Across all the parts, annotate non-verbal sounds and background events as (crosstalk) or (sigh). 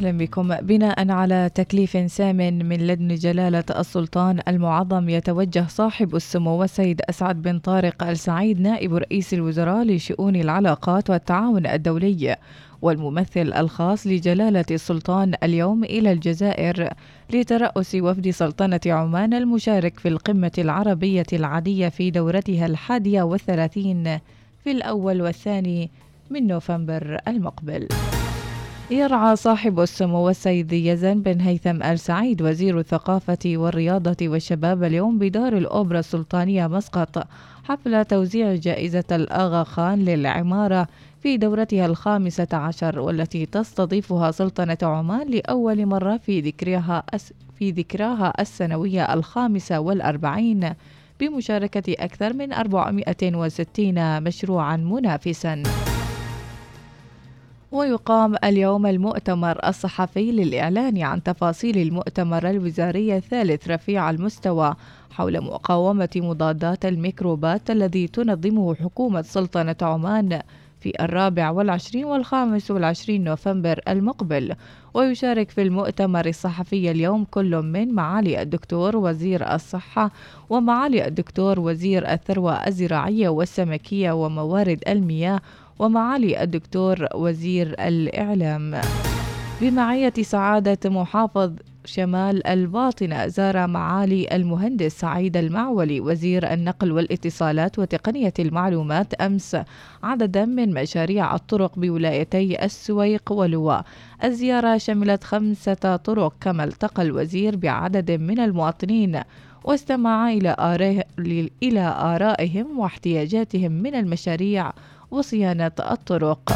أهلا بكم بناء على تكليف سام من لدن جلالة السلطان المعظم يتوجه صاحب السمو السيد أسعد بن طارق السعيد نائب رئيس الوزراء لشؤون العلاقات والتعاون الدولي والممثل الخاص لجلالة السلطان اليوم إلى الجزائر لترأس وفد سلطنة عمان المشارك في القمة العربية العادية في دورتها الحادية والثلاثين في الأول والثاني من نوفمبر المقبل. يرعى صاحب السمو السيد يزن بن هيثم آل سعيد وزير الثقافة والرياضة والشباب اليوم بدار الأوبرا السلطانية مسقط حفل توزيع جائزة الآغا خان للعمارة في دورتها الخامسة عشر والتي تستضيفها سلطنة عمان لأول مرة في ذكرها في ذكراها السنوية الخامسة والأربعين بمشاركة أكثر من 460 مشروعا منافسا. ويقام اليوم المؤتمر الصحفي للإعلان عن تفاصيل المؤتمر الوزاري الثالث رفيع المستوى حول مقاومة مضادات الميكروبات الذي تنظمه حكومة سلطنة عمان في الرابع والعشرين والخامس والعشرين نوفمبر المقبل. ويشارك في المؤتمر الصحفي اليوم كل من معالي الدكتور وزير الصحة ومعالي الدكتور وزير الثروة الزراعية والسمكية وموارد المياه ومعالي الدكتور وزير الإعلام. بمعية سعادة محافظ شمال الباطنة زار معالي المهندس سعيد المعولي وزير النقل والاتصالات وتقنية المعلومات أمس عددا من مشاريع الطرق بولايتي السويق ولواء. الزيارة شملت خمسة طرق كما التقى الوزير بعدد من المواطنين واستمع إلى, آرائهم واحتياجاتهم من المشاريع وصيانة الطرق.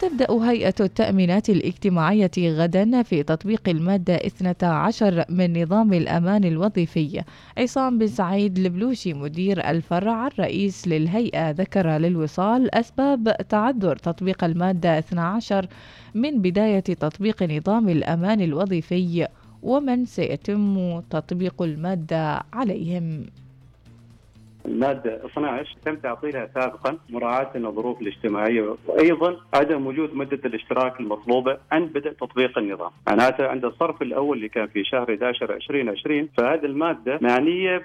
تبدأ هيئة التأمينات الاجتماعية غدا في تطبيق المادة 12 من نظام الأمان الوظيفي. عصام بن سعيد البلوشي مدير الفرع الرئيس للهيئة ذكر للوصال أسباب تعذر تطبيق المادة 12 من بداية تطبيق نظام الأمان الوظيفي ومن سيتم تطبيق المادة عليهم. المادة 12 تم تعطيلها سابقا مراعاة الظروف الاجتماعية وأيضا عدم وجود مدة الاشتراك المطلوبة عند بدء تطبيق النظام. معناته عند الصرف الأول اللي كان في شهر 11 2020 فهذه المادة معنية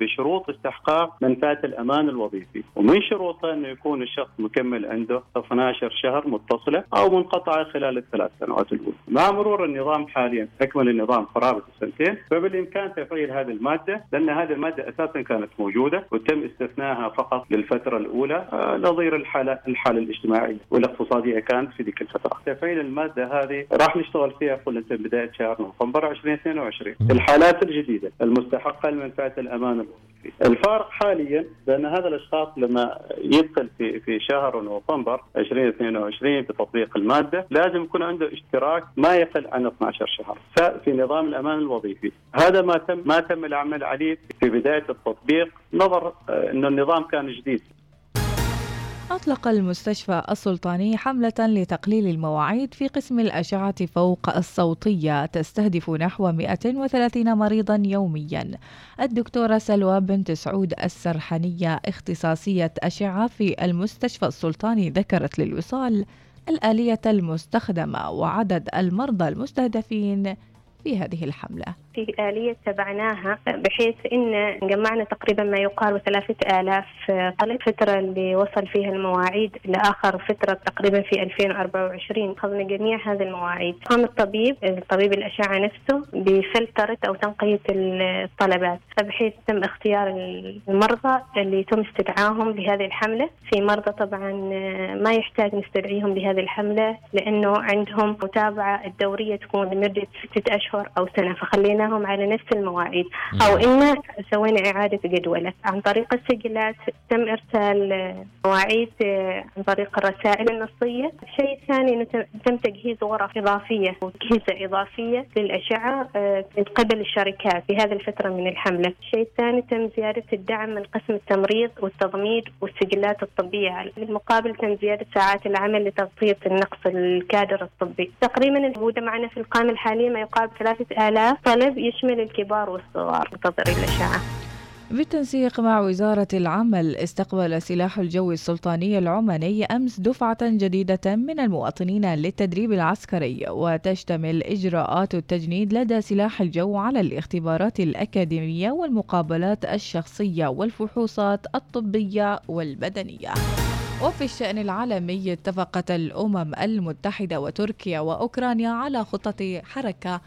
بشروط استحقاق منفعة الأمان الوظيفي ومن شروطها أنه يكون الشخص مكمل عنده 12 شهر متصلة أو منقطعه خلال الثلاث سنوات الأولى. مع مرور النظام حاليا تكمل النظام قرابه السنتين فبالإمكان تفعيل هذه المادة لأن هذه المادة أساسا كانت موجودة وتم استثنائها فقط للفترة الأولى آه، نظير الحالة الحالة الاجتماعية والاقتصادية كانت في ذيك الفترة. تفعيل المادة هذه راح نشتغل فيها قلنا بداية شهر نوفمبر 2022. الحالات الجديدة المستحقة لمنفعة الامان. الفارق حاليا بأن هذا الأشخاص لما يدخل في في شهر نوفمبر 2022 بتطبيق المادة لازم يكون عنده اشتراك ما يقل عن 12 شهر في نظام الأمان الوظيفي. هذا ما تم ما تم العمل عليه في بداية التطبيق نظر آه، إنه النظام كان جديد أطلق المستشفى السلطاني حملة لتقليل المواعيد في قسم الأشعة فوق الصوتية تستهدف نحو 130 مريضا يوميا. الدكتورة سلوى بنت سعود السرحانية اختصاصية أشعة في المستشفى السلطاني ذكرت للوصال الآلية المستخدمة وعدد المرضى المستهدفين في هذه الحملة. في آلية تبعناها بحيث إن جمعنا تقريبا ما يقارب ثلاثة آلاف طلب فترة اللي وصل فيها المواعيد لآخر فترة تقريبا في 2024 أخذنا جميع هذه المواعيد. قام الطبيب طبيب الأشعة نفسه بفلترة أو تنقية الطلبات. فبحيث تم اختيار المرضى اللي يتم استدعائهم لهذه الحملة. في مرضى طبعا ما يحتاج نستدعيهم لهذه الحملة لأنه عندهم متابعة الدورية تكون لمدة ستة أشهر. أو سنة فخلينا جبناهم على نفس المواعيد. أو ان سوينا إعادة جدولة عن طريق السجلات تم إرسال مواعيد عن طريق الرسائل النصية. الشيء الثاني إنه تم تجهيز غرف إضافية وتجهيزه إضافية للأشعة آه، من قبل الشركات في هذه الفترة من الحملة. الشيء الثاني تم زيادة الدعم من قسم التمريض والتضميد والسجلات الطبية. بالمقابل تم زيادة ساعات العمل لتغطية النقص الكادر الطبي. تقريبا الموجودة معنا في القائمة الحالية ما يقارب 3000 طلب يشمل الكبار والصغار منتظري الأشعة بالتنسيق مع وزارة العمل استقبل سلاح الجو السلطاني العماني أمس دفعة جديدة من المواطنين للتدريب العسكري وتشتمل إجراءات التجنيد لدى سلاح الجو على الاختبارات الأكاديمية والمقابلات الشخصية والفحوصات الطبية والبدنية. وفي الشأن العالمي اتفقت الأمم المتحدة وتركيا وأوكرانيا على خطة حركة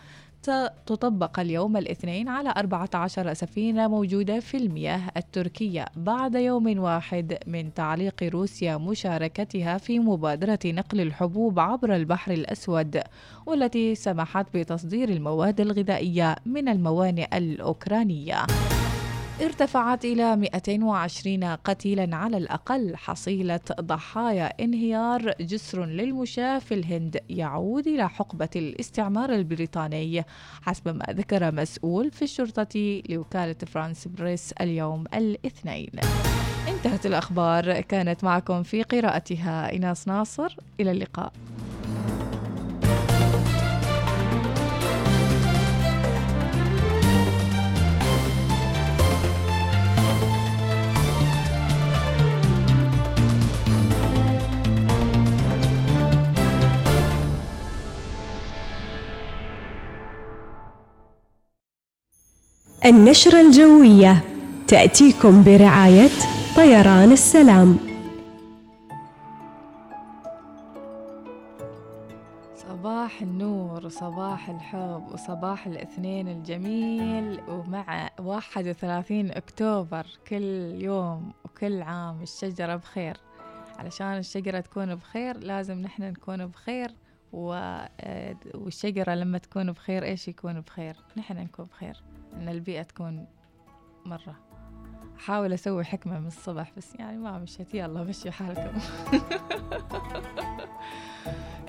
تطبق اليوم الاثنين على 14 سفينة موجودة في المياه التركية بعد يوم واحد من تعليق روسيا مشاركتها في مبادرة نقل الحبوب عبر البحر الأسود والتي سمحت بتصدير المواد الغذائية من الموانئ الأوكرانية. ارتفعت إلى 220 قتيلا على الأقل حصيلة ضحايا انهيار جسر للمشاة في الهند يعود إلى حقبة الاستعمار البريطاني. حسب ما ذكر مسؤول في الشرطة لوكالة فرانس بريس اليوم الاثنين. انتهت الأخبار. كانت معكم في قراءتها إناس ناصر. إلى اللقاء. النشرة الجوية. تأتيكم برعاية طيران السلام. صباح النور صباح الحب وصباح الاثنين الجميل ومع 31 أكتوبر كل يوم وكل عام الشجرة بخير. علشان الشجرة تكون بخير لازم نحن نكون بخير والشجرة لما تكون بخير إيش يكون بخير؟ نحن نكون بخير. إن البيئة تكون مرة. أحاول أسوي حكمة من الصبح بس يعني ما مشيت. يلا مشي حالكم. (laughs)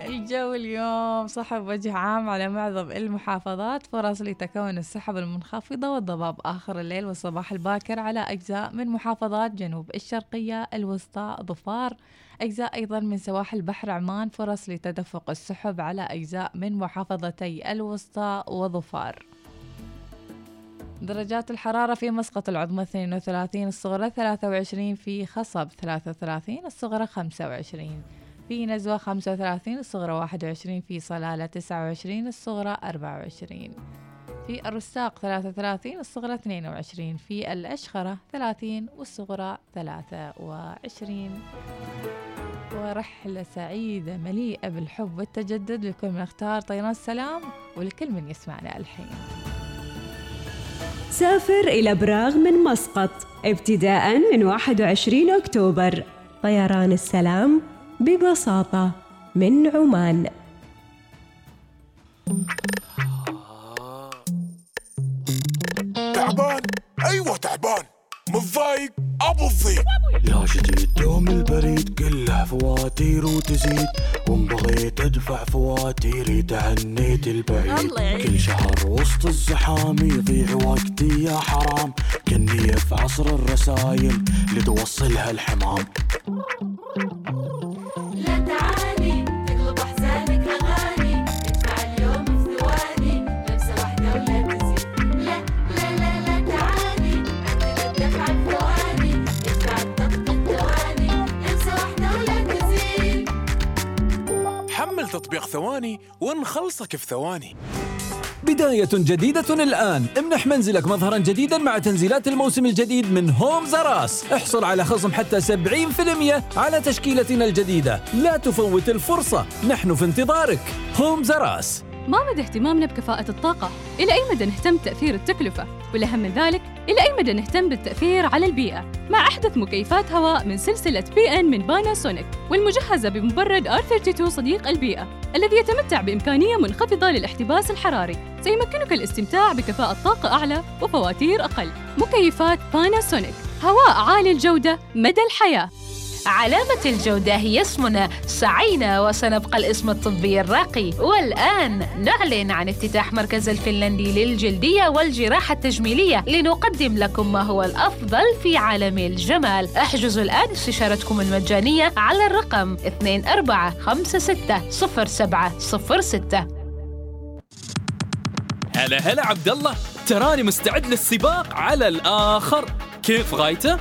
الجو اليوم صحب وجه عام على معظم المحافظات. فرص لتكون السحب المنخفضة والضباب آخر الليل والصباح الباكر على أجزاء من محافظات جنوب الشرقية الوسطى ظفار. أجزاء أيضا من سواحل بحر عمان. فرص لتدفق السحب على أجزاء من محافظتي الوسطى وظفار. درجات الحرارة في مسقط العظمى 32 الصغرى 23 في خصب 33 الصغرى 25 في نزوة 35 الصغرى 21 في صلالة 29 الصغرى 24 في الرساق 33 الصغرى 22 في الأشخرة 30 والصغرى 23 ورحلة سعيدة مليئة بالحب والتجدد لكل من اختار طيران السلام ولكل من يسمعنا الحين. سافر إلى براغ من مسقط ابتداء من 21 أكتوبر. طيران السلام ببساطة من عمان. تعبان أيوة تعبان. متضايق. أبو الضيق يا جديد دوم البريد كله فواتير وتزيد. وان بغيت ادفع فواتيري تعنيت البعيد كل شهر وسط الزحام يضيع وقتي يا حرام. كني في عصر الرسايل لتوصلها الحمام. تطبيق ثواني ونخلصك في ثواني. بداية جديدة الآن. امنح منزلك مظهرا جديدا مع تنزيلات الموسم الجديد من هوم زراس احصل على خصم حتى 70% على تشكيلتنا الجديدة. لا تفوت الفرصة. نحن في انتظارك. هوم زراس ما مدى اهتمامنا بكفاءة الطاقة؟ إلى أي مدى نهتم بتأثير التكلفة؟ والأهم من ذلك إلى أي مدى نهتم بالتأثير على البيئة مع أحدث مكيفات هواء من سلسلة بي إن من باناسونيك والمجهزة بمبرد R32 صديق البيئة الذي يتمتع بإمكانية منخفضة للاحتباس الحراري سيمكنك الاستمتاع بكفاءة طاقة أعلى وفواتير أقل مكيفات باناسونيك هواء عالي الجودة مدى الحياة علامة الجودة هي اسمنا. سعينا وسنبقى الاسم الطبي الراقي. والآن نعلن عن افتتاح مركز الفنلندي للجلدية والجراحة التجميلية لنقدم لكم ما هو الأفضل في عالم الجمال. أحجزوا الآن استشارتكم المجانية على الرقم 24560706 هلا هلا عبد الله تراني مستعد للسباق على الآخر. كيف غايته؟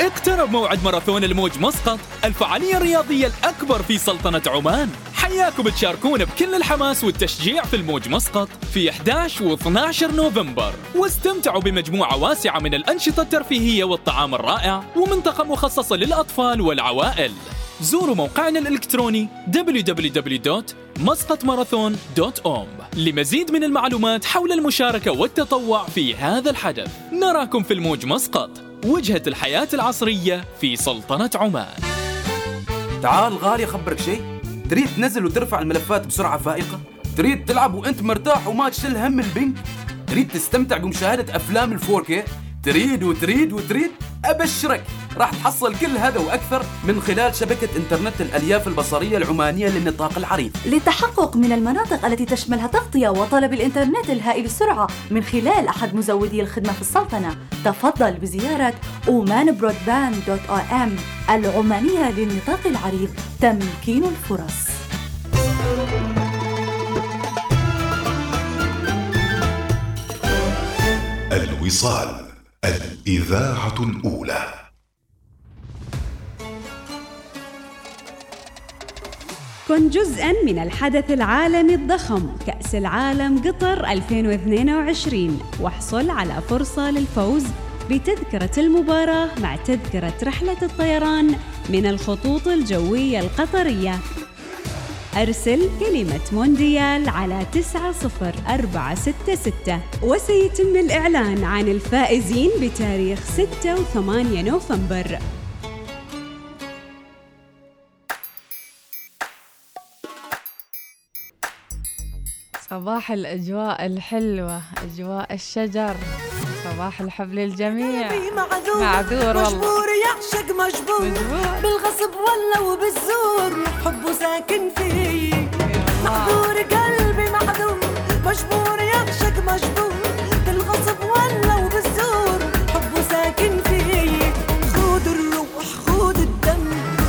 اقترب موعد ماراثون الموج مسقط الفعالية الرياضية الأكبر في سلطنة عمان. حياكم تشاركونا بكل الحماس والتشجيع في الموج مسقط في 11 و 12 نوفمبر. واستمتعوا بمجموعة واسعة من الأنشطة الترفيهية والطعام الرائع ومنطقة مخصصة للأطفال والعوائل. زوروا موقعنا الإلكتروني www.مسقطماراثون.com لمزيد من المعلومات حول المشاركة والتطوع في هذا الحدث. نراكم في الموج مسقط. وجهة الحياة العصرية في سلطنة عمان. تعال غالي أخبرك شيء. تريد تنزل وترفع الملفات بسرعة فائقة؟ تريد تلعب وأنت مرتاح وما تشيل هم ال ping تريد تستمتع بمشاهدة أفلام ال 4K تريد وتريد وتريد؟ أبشرك. راح تحصل كل هذا وأكثر من خلال شبكة إنترنت الألياف البصرية العمانية للنطاق العريض. للتحقق من المناطق التي تشملها تغطية وطلب الإنترنت الهائل السرعة من خلال أحد مزودي الخدمة في السلطنة تفضل بزيارة omanbroadband.om العمانية للنطاق العريض تمكين الفرص. الوصال. الإذاعة الأولى. كن جزءا من الحدث العالمي الضخم كأس العالم قطر 2022 واحصل على فرصة للفوز بتذكرة المباراة مع تذكرة رحلة الطيران من الخطوط الجوية القطرية. أرسل كلمة مونديال على 90466 وسيتم الإعلان عن الفائزين بتاريخ 6 و8 نوفمبر. صباح الأجواء الحلوة أجواء الشجر. صباح الحب للجميع معذور والله. مجبور يعشق مجبور, مجبور. بالغصب ولا وبالزور. حبه ساكن فيه. معذور قلبي معذور. مجبور يعشق مجبور. بالغصب ولا وبالزور. حبه ساكن فيه. خود الروح خود الدم.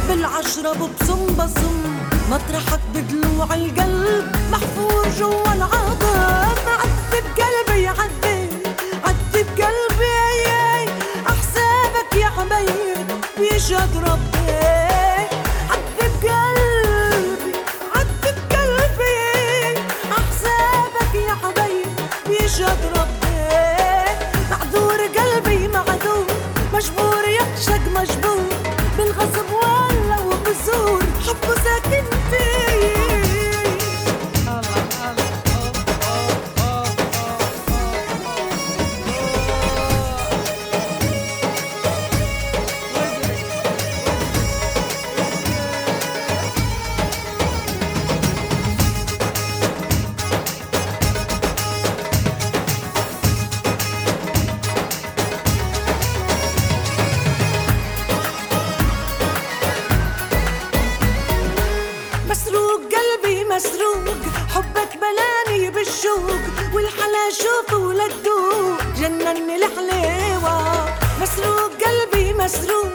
بالعشرة ببصم بصم. مطرحك بدلوع القلب. محفور جوا العظم 들어 مسروق حبك بلاني بالشوق والحلا شوفه للذوق. جنني الحليوة مسروق قلبي مسروق.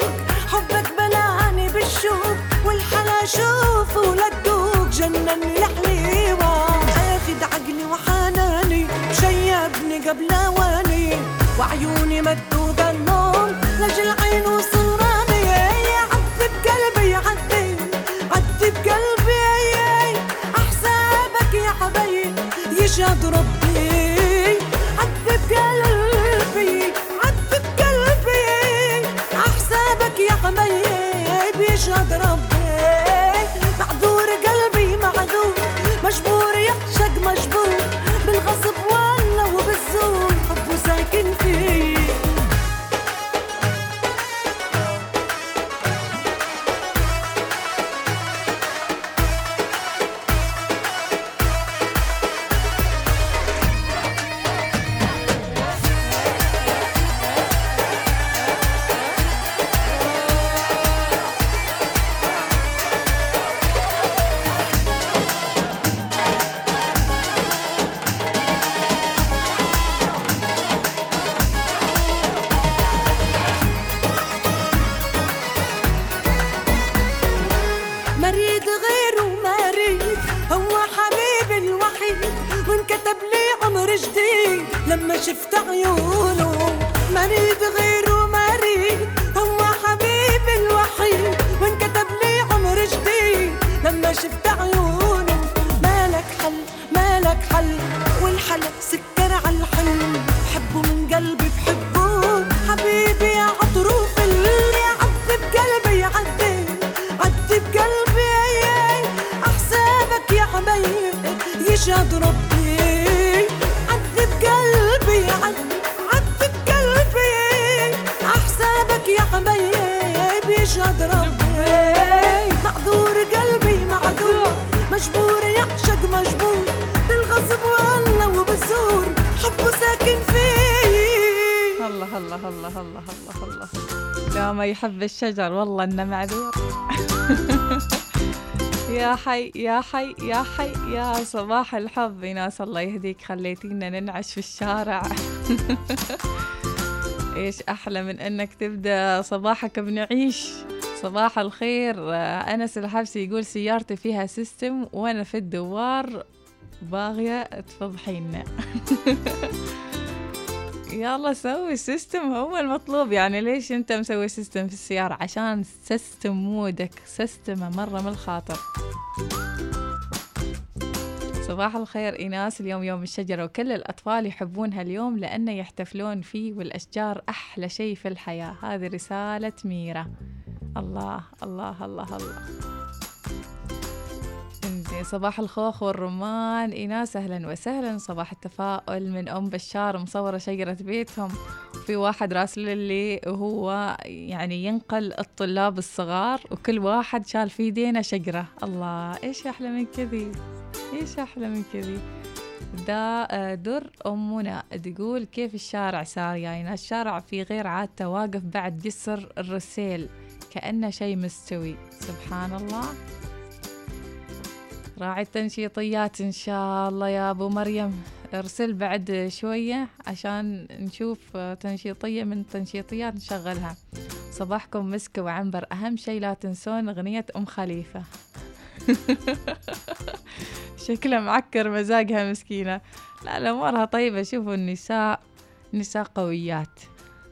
حبك بلاني بالشوق والحلا شوفه للذوق. جنني الحليوة اخد عقلي وحناني شيبني قبل أواني. وعيوني مدودة النوم لجل عين وصراني out مالك حل والحل سكر الله الله الله الله. لا ما يحب الشجر والله إنه معذور. (laughs) يا حي يا حي يا حي يا صباح الحب ناس الله يهديك خليتينا ننعش في الشارع. (laughs) إيش أحلى من إنك تبدأ صباحك بنعيش؟ صباح الخير. أنس الحبسي يقول سيارتي فيها سيستم وأنا في الدوار. باغية تفضحينا. (laughs) يلا سوي system هو المطلوب. يعني ليش انت مسوي system في السيارة؟ عشان system mood ك system ه مرة من الخاطر. صباح الخير إيناس. اليوم يوم الشجرة وكل الأطفال يحبونها اليوم لأنه يحتفلون فيه والأشجار أحلى شيء في الحياة. هذه رسالة ميرا الله الله الله الله. صباح الخوخ والرمان إيناس. أهلا وسهلا. صباح التفاؤل من أم بشار مصورة شجرة بيتهم. في واحد راسل لي وهو يعني ينقل الطلاب الصغار وكل واحد شال في يدينه شجرة. الله إيش أحلى من كذي؟ إيش أحلى من كذي؟ دا آه، در أمنا تقول كيف الشارع صار يعني الشارع في غير عادته واقف بعد جسر الرسيل كأنه شيء مستوي. سبحان الله. راعي التنشيطيات إن شاء الله يا أبو مريم. ارسل بعد شوية عشان نشوف تنشيطية من تنشيطيات نشغلها. صباحكم مسك وعنبر. أهم شيء لا تنسون أغنية أم خليفة. (laughs) شكلها معكر مزاجها مسكينة. لا لا أمورها طيبة. شوفوا النساء نساء قويات.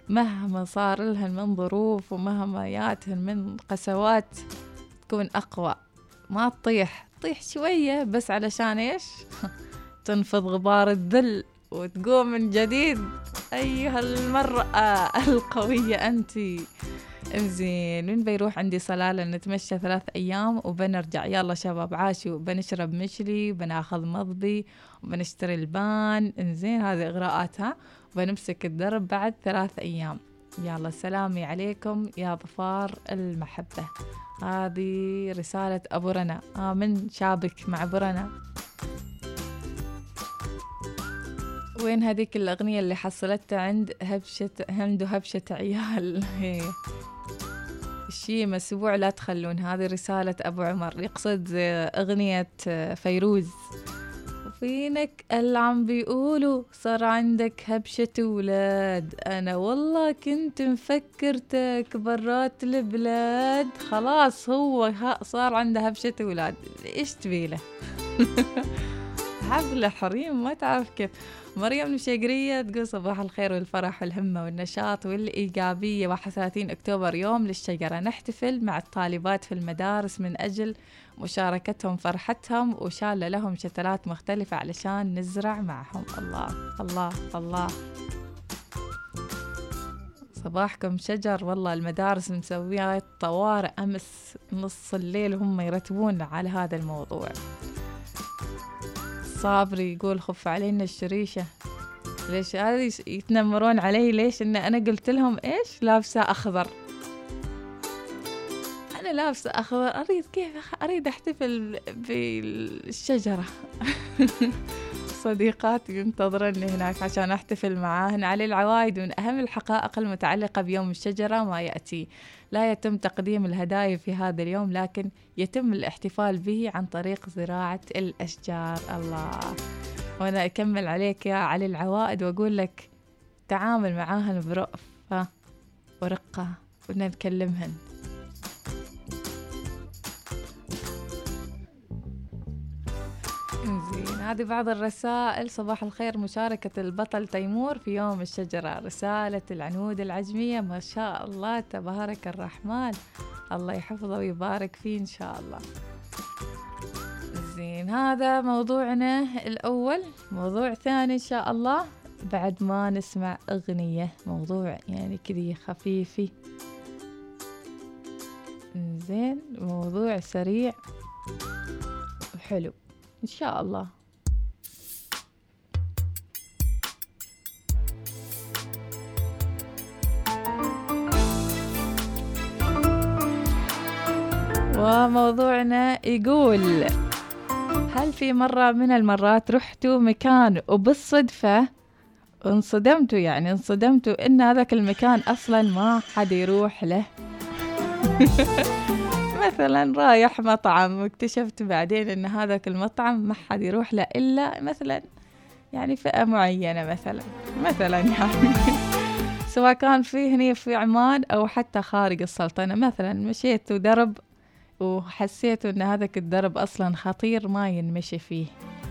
مهما صار لهن من ظروف ومهما ياتهن من قسوات تكون أقوى. ما تطيح. تطيح شوية بس علشان إيش؟ (laughs) تنفض غبار الذل وتقوم من جديد. أيها المرأة القوية أنت. زين من بيروح عندي صلالة؟ نتمشى ثلاث أيام وبنرجع. يلا شباب عاشوا. بنشرب مشلي وبناخذ مضبي وبنشتري البان. إنزين هذه إغراءاتها. وبنمسك الدرب بعد ثلاث أيام. يلا سلامي عليكم يا ظفار المحبة. هذه رسالة أبو رنا آه من شابك مع أبو رنا. وين هذيك الأغنية اللي حصلتها عند هبشة هند وهبشة عيال؟ (laughs) الشي مسبوع لا تخلون. هذه رسالة أبو عمر يقصد أغنية فيروز. فينك اللي عم بيقولوا صار عندك هبشة ولاد. أنا والله كنت مفكرتك برات البلاد. خلاص هو صار عنده هبشة ولاد. إيش تبيله حفلة (laughs) حريم ما تعرف كيف. مريم المشيقرية تقول صباح الخير والفرح والهمة والنشاط والإيجابية. 31 أكتوبر يوم للشجرة. نحتفل مع الطالبات في المدارس من أجل مشاركتهم فرحتهم وشالة لهم شتلات مختلفة علشان نزرع معهم. الله الله الله. صباحكم شجر. والله المدارس مسوية طوارئ أمس نص الليل هم يرتبون على هذا الموضوع. صابري يقول خف علينا الشريشة. ليش هذه يتنمرون علي؟ ليش إن أنا قلت لهم إيش؟ لابسة أخضر. أنا لابسة اخضر أريد كيف أريد أحتفل بالشجرة. (laughs) صديقاتي ينتظرني هناك عشان أحتفل معاهن. علي العوايد من أهم الحقائق المتعلقة بيوم الشجرة ما يأتي. لا يتم تقديم الهدايا في هذا اليوم لكن يتم الاحتفال به عن طريق زراعة الأشجار. الله. وأنا أكمل عليك يا علي العوائد وأقول لك تعامل معاهن برأفة ورقة ونتكلمهن. زين هذه بعض الرسائل صباح الخير مشاركة البطل تيمور في يوم الشجرة. رسالة العنود العجمية ما شاء الله تبارك الرحمن. الله يحفظه ويبارك فيه إن شاء الله. زين هذا موضوعنا الأول. موضوع ثاني إن شاء الله. بعد ما نسمع أغنية موضوع يعني كذي خفيفي. زين موضوع سريع وحلو. إن شاء الله. وموضوعنا يقول هل في مرة من المرات رحتوا مكان وبالصدفة انصدمتوا؟ يعني انصدمتوا إن هذاك المكان أصلا ما حد يروح له. (laughs) مثلا رايح مطعم واكتشفت بعدين إن هذاك المطعم ما حد يروح له إلا مثلا يعني فئة معينة مثلا مثلا يعني. (laughs) سواء كان في هني في عمان أو حتى خارج السلطنة مثلا مشيتوا درب وحسيتوا إن هذاك الدرب أصلا خطير ما ينمشي فيه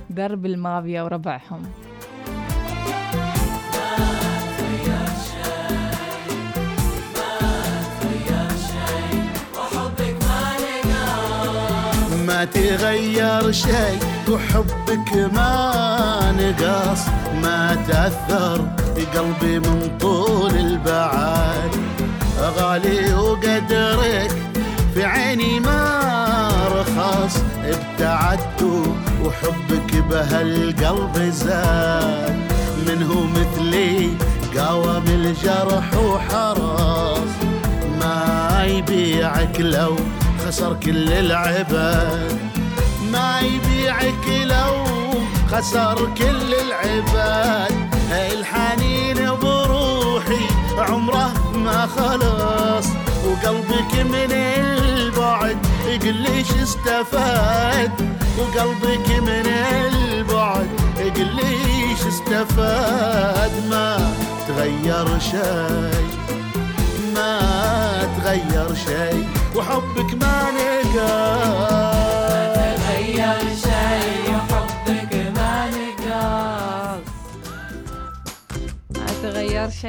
درب المافيا وربعهم. ما تغير شي وحبك ما نقص ما تأثر قلبي من طول البعد غالي وقدرك في عيني ما رخص ابتعدت وحبك بهالقلب زاد. منه مثلي قاوم الجرح وحرص ما يبيعك لو خسر كل العباد. ما يبيعك لو خسر كل العباد. الحنين بروحي عمره ما خلص. وقلبك من البعد يقول ليش استفاد. وقلبك من البعد يقول ليش استفاد. ما تغير شي ما تغير شي. وحبك ما نقص تغير ما تغير شي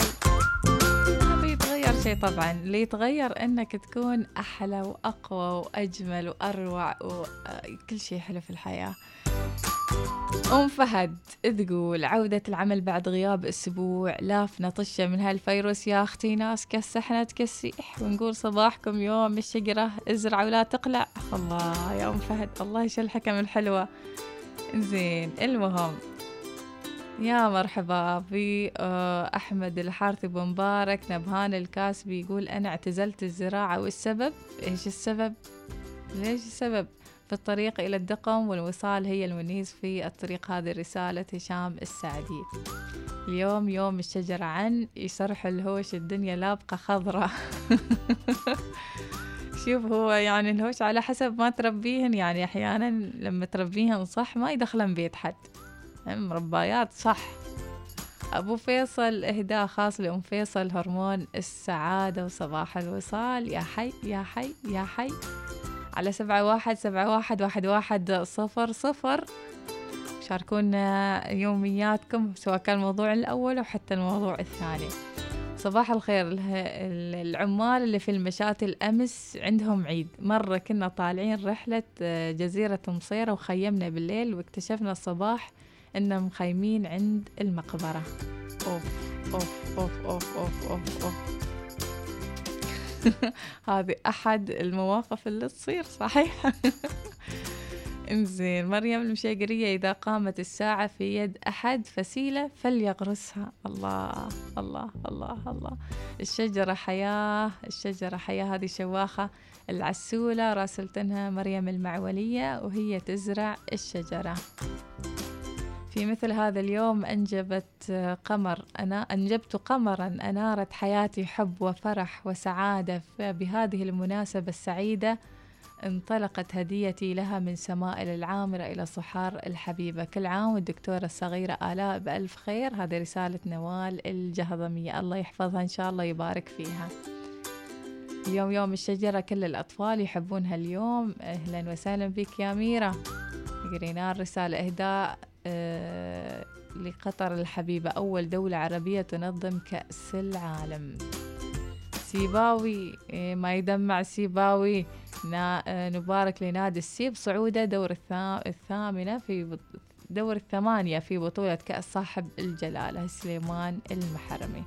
ما بيتغير شي طبعا. اللي يتغير إنك تكون أحلى وأقوى وأجمل وأروع وكل شي حلو في الحياة. أم فهد تقول عودة العمل بعد غياب أسبوع لافنا طشة من هالفيروس يا أختي ناس كسحنا تكسيح. ونقول صباحكم يوم الشجرة ازرع ولا تقلع. الله يا أم فهد الله إيش الحكم الحلوة. زين المهم يا مرحبا في أحمد الحارثي أبو مبارك نبهان الكاسبي يقول أنا اعتزلت الزراعة والسبب؟ إيش السبب؟ ليش السبب؟ في الطريق إلى الدقم والوصال هي المنيز في الطريق هذه رسالة هشام السعدي. اليوم يوم الشجرة عن يصرح الهوش الدنيا لابقة خضرة (laughs) شوف هو يعني الهوش على حسب ما تربيهن يعني أحيانا لما تربيهن صح ما يدخلن بيت حد. مربايات صح. أبو فيصل إهداء خاص لأم فيصل هرمون السعادة وصباح الوصال. يا حي يا حي يا حي. على سبعة واحد سبعة واحد واحد واحد صفر صفر. شاركونا يومياتكم سواء كان الموضوع الأول أو حتى الموضوع الثاني. صباح الخير العمال اللي في المشاتل أمس عندهم عيد. مرة كنا طالعين رحلة جزيرة مصيرة وخيمنا بالليل واكتشفنا الصباح إنهم مخيمين عند المقبرة. أوف أوف أوف أوف أوف أوف, أوف. (laughs) هذه أحد المواقف اللي تصير صحيح؟ (laughs) إنزين مريم المشاقرية إذا قامت الساعة في يد أحد فسيلة فليغرسها. الله الله الله الله. الشجرة حياة الشجرة حياة. هذه شواخة العسولة راسلتنها مريم المعولية وهي تزرع الشجرة. في مثل هذا اليوم أنجبت قمر. أنا أنجبت قمرا. أنارت حياتي حب وفرح وسعادة. بهذه المناسبة السعيدة انطلقت هديتي لها من سمائل العامرة إلى صحار الحبيبة. كل عام والدكتورة الصغيرة آلاء بألف خير. هذه رسالة نوال الجهضمية الله يحفظها إن شاء الله يبارك فيها. اليوم يوم الشجرة. كل الأطفال يحبونها اليوم. أهلا وسهلا بك يا ميرا قرينا رسالة إهداء. آه لقطر الحبيبة. أول دولة عربية تنظم كأس العالم. سيباوي إيه ما يدمع سيباوي. آه نبارك لنادي السيب. صعوده دور الثامنة في دور الثمانية في بطولة كأس صاحب الجلالة سليمان المحرمي.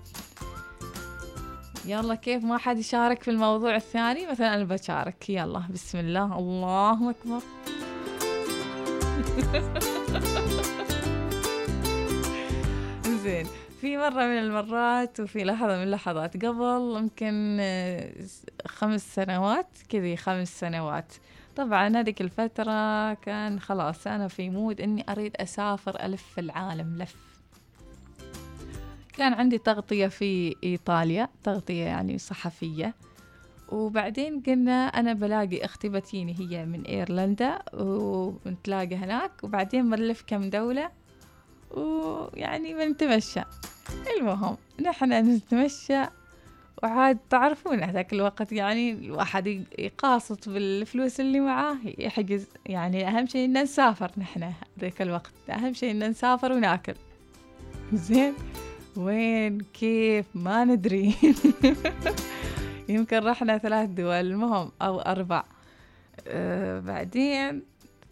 يلا كيف ما حد يشارك في الموضوع الثاني؟ مثلا أنا بشارك. يلا بسم الله. الله أكبر. (laughs) (laughs) زين. في مرة من المرات وفي لحظة من اللحظات قبل يمكن آه، خمس سنوات كذي خمس سنوات. طبعا هذيك الفترة كان خلاص أنا في مود إني أريد أسافر ألف العالم لف. كان عندي تغطية في إيطاليا تغطية يعني صحفية. وبعدين قلنا أنا بلاقي أختي بتيني هي من إيرلندا ونتلاقى هناك وبعدين بنلف كم دولة ويعني بنتمشى. المهم نحن نتمشى. وعاد تعرفون هذاك الوقت يعني الواحد يقاصط بالفلوس اللي معاه يحجز. يعني أهم شيء إن نسافر نحن ذاك الوقت. أهم شيء إن نسافر وناكل. زين؟ وين؟ كيف؟ ما ندري. (laughs) يمكن رحنا ثلاث دول المهم أو أربع. أه بعدين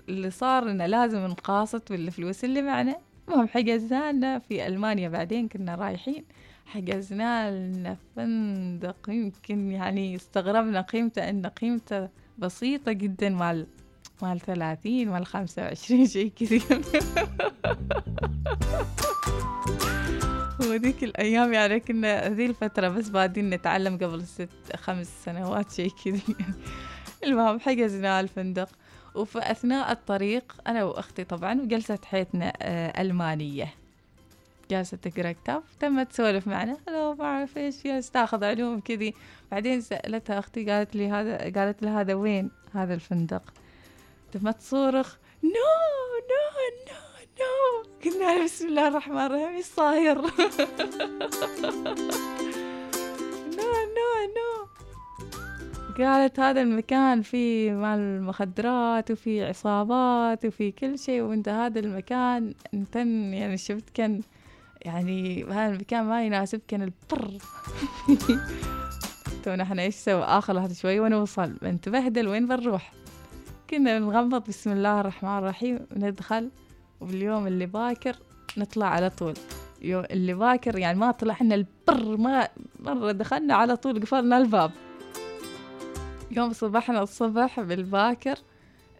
اللي صار إنه لازم نقاصط بالفلوس اللي معنا. المهم حجزنا لنا في ألمانيا بعدين كنا رايحين. حجزنا لنا فندق يمكن يعني استغربنا قيمته إن قيمته بسيطة جدا مال مال ثلاثين مال خمسة وعشرين شي كذي. (laughs) وذيك الأيام يعني كنا ذي الفترة بس بادين نتعلم قبل ست خمس سنوات شي كذي. (laughs) المهم حجزنا الفندق. وفي أثناء الطريق أنا وأختي طبعا وجلست حيتنا آه، ألمانية. جالسة تقرأ كتاب تمت تسولف معنا لو ما أعرف إيش جالسة تاخذ علوم كذي. بعدين سألتها أختي قالت لي هذا قالت لي هذا وين؟ هذا الفندق. تمت تصارخ no no no قلنا بسم الله الرحمن الرحيم إيش صاير؟ (laughs) no no no. قالت هذا المكان فيه مال مخدرات وفي عصابات وفي كل شيء وأنت هذا المكان انت يعني شفت كان يعني هذا المكان ما يناسب كان البر. (laughs) تونا إحنا إيش سوى آخر لحظة شوي ونوصل بنتبهدل وين بنروح. كنا نغمض بسم الله الرحمن الرحيم ندخل واليوم اللي باكر نطلع على طول. اللي باكر يعني ما طلعنا البر ما مرة دخلنا على طول قفلنا الباب. يوم صبحنا الصبح بالباكر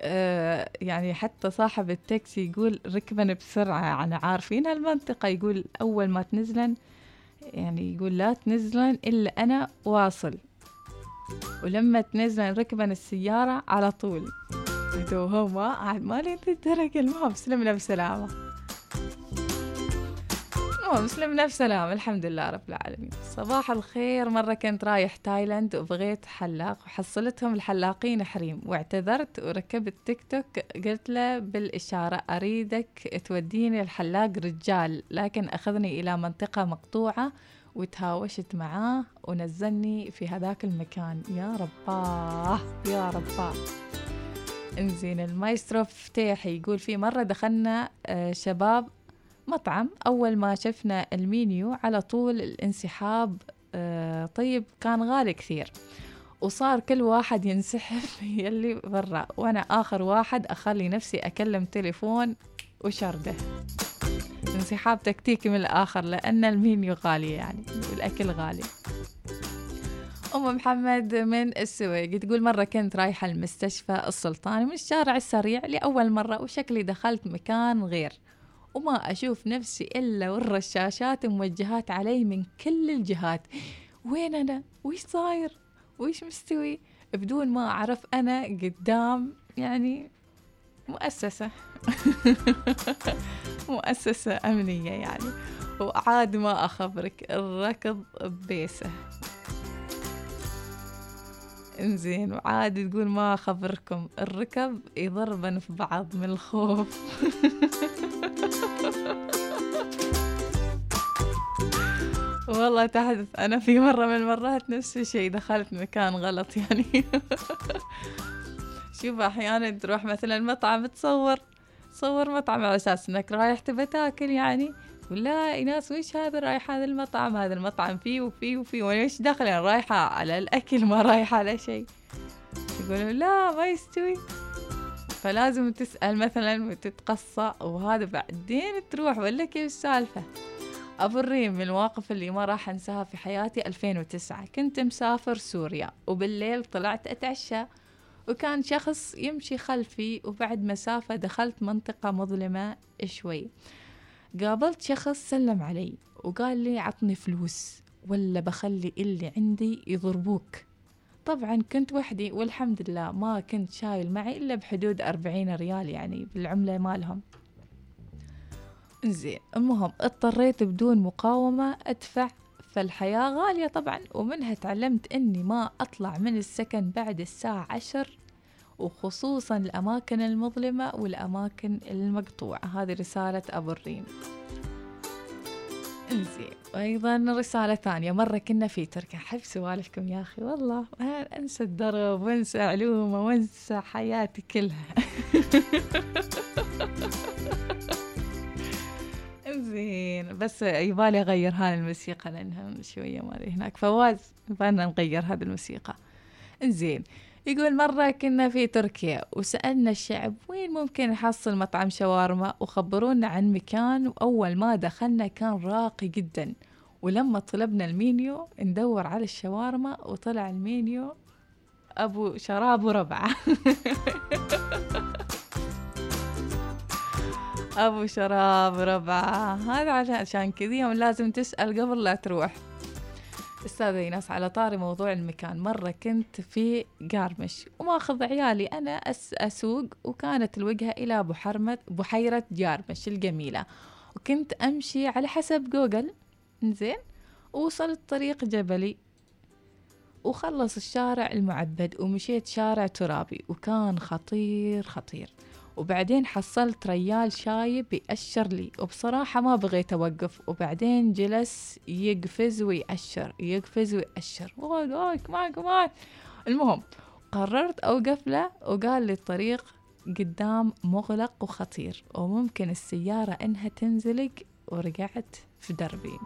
آه يعني حتى صاحب التاكسي يقول ركبن بسرعة. يعني عارفين المنطقة؟ يقول أول ما تنزلن يعني يقول لا تنزلن إلا أنا واصل. ولما تنزلن ركبن السيارة على طول. هو ما ما لي الدرجة المهم. سلمنا بسلامة. المهم سلمنا بسلام الحمد لله رب العالمين. صباح الخير. مرة كنت رايح تايلاند وبغيت حلاق وحصلتهم الحلاقين حريم. واعتذرت وركبت تيك توك. قلت له بالإشارة أريدك توديني الحلاق رجال لكن أخذني إلى منطقة مقطوعة وتهاوشت معاه ونزلني في هذاك المكان. يا رباه. يا رباه. انزين المايسترو فتيحي يقول في مرة دخلنا آه، شباب مطعم أول ما شفنا المينيو على طول الانسحاب آه طيب كان غالي كثير وصار كل واحد ينسحب (laughs) يلي برا وأنا آخر واحد أخلي نفسي أكلم تليفون وشرده. انسحاب تكتيكي من الآخر لأن المينيو غالي يعني والأكل غالي. أم محمد من السويق تقول مرة كنت رايحة المستشفى السلطاني من الشارع السريع لأول مرة وشكلي دخلت مكان غير وما أشوف نفسي إلا والرشاشات موجهات علي من كل الجهات وين أنا؟ وش صاير؟ وش مستوي؟ بدون ما أعرف أنا قدام يعني مؤسسة (laughs) مؤسسة أمنية يعني وعاد ما أخبرك الركض بيسه إنزين وعاد تقول ما أخبركم الركب يضربن في بعض من الخوف. (laughs) والله تحدث أنا في مرة من المرات نفس الشيء دخلت مكان غلط يعني. (laughs) شوف أحيانا تروح مثلا مطعم تصور تصور مطعم على أساس إنك رايح تبى تاكل يعني. ولا ايناس وش هذا؟ رايح هذا المطعم هذا المطعم فيه وفيه وفيه وأنا إيش داخل أنا رايحة على الأكل ما رايحة على شيء. يقولون لا ما يستوي. فلازم تسأل مثلا وتتقصى وهذا بعدين تروح ولا كيف السالفة؟ أبو الريم من المواقف اللي ما راح أنساها في حياتي 2009 كنت مسافر سوريا وبالليل طلعت أتعشى وكان شخص يمشي خلفي وبعد مسافة دخلت منطقة مظلمة شوي. قابلت شخص سلم علي وقال لي عطني فلوس ولا بخلي اللي عندي يضربوك. طبعا كنت وحدي والحمد لله ما كنت شايل معي إلا بحدود أربعين ريال يعني بالعملة مالهم. زين المهم اضطريت بدون مقاومة أدفع فالحياة غالية طبعا ومنها تعلمت أني ما أطلع من السكن بعد الساعة عشر وخصوصا الأماكن المظلمة والأماكن المقطوعة. هذه رسالة أبو الريم إنزين وأيضا رسالة ثانية. مرة كنا في تركيا. أحب سوالفكم يا أخي والله. أنسى الدرب وأنسى علومة وأنسى حياتي كلها. (laughs) زين بس يبالي أغير هاي الموسيقى لأنها شوية مالي هناك فواز. يبالنا نغير هذه الموسيقى. زين يقول مرة كنا في تركيا وسألنا الشعب وين ممكن نحصل مطعم شاورما وخبرونا عن مكان وأول ما دخلنا كان راقي جدا. ولما طلبنا المينيو ندور على الشاورما وطلع المينيو أبو شراب وربعة (laughs) أبو شراب وربعة هذا عشان كذي لازم تسأل قبل لا تروح. أستاذة إيناس على طاري موضوع المكان. مرة كنت في قارمش وماخذ عيالي أنا أس أسوق وكانت الوجهة إلى بحرمة بحيرة جارمش الجميلة. وكنت أمشي على حسب جوجل زين ووصلت طريق جبلي. وخلص الشارع المعبد ومشيت شارع ترابي وكان خطير خطير. وبعدين حصلت ريال شايب يأشر لي. وبصراحة ما بغيت أوقف. وبعدين جلس يقفز ويأشر يقفز ويأشر. كمان كمان. المهم قررت أوقف له وقال لي الطريق قدام مغلق وخطير وممكن السيارة إنها تنزلق ورجعت في دربي.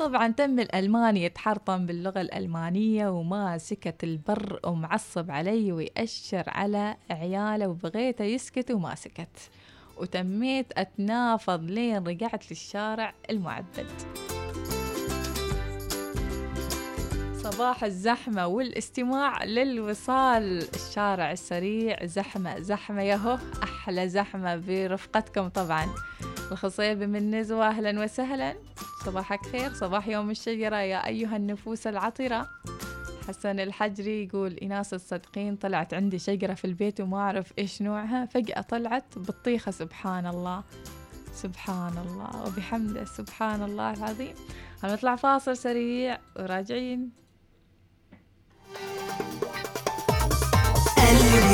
طبعا تم الألماني يتحرطم باللغة الألمانية وما سكت البر ومعصب علي ويأشر على عياله وبغيته يسكت وما سكت. وتميت أتنافض لين رجعت للشارع المعبد. صباح الزحمة والاستماع للوصال. الشارع السريع زحمة زحمة يهو أحلى زحمة برفقتكم طبعا. الخصيبة من نزوة أهلا وسهلا. صباحك خير صباح يوم الشجرة يا أيها النفوس العطرة. حسن الحجري يقول إناس الصدقين طلعت عندي شجرة في البيت وما أعرف إيش نوعها. فجأة طلعت بطيخة سبحان الله. سبحان الله وبحمده سبحان الله العظيم. هنطلع فاصل سريع وراجعين. And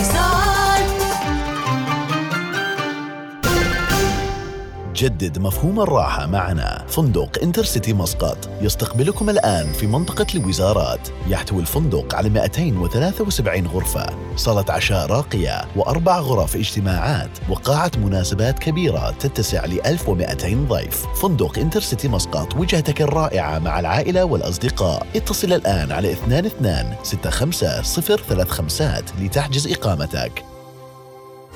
جدد مفهوم الراحة معنا. فندق انترسيتي مسقط. يستقبلكم الآن في منطقة الوزارات. يحتوي الفندق على 273 غرفة. صالة عشاء راقية وأربع غرف اجتماعات. وقاعة مناسبات كبيرة تتسع ل 1200 ضيف. فندق انترسيتي مسقط وجهتك الرائعة مع العائلة والأصدقاء. اتصل الآن على 22 65 035 لتحجز إقامتك.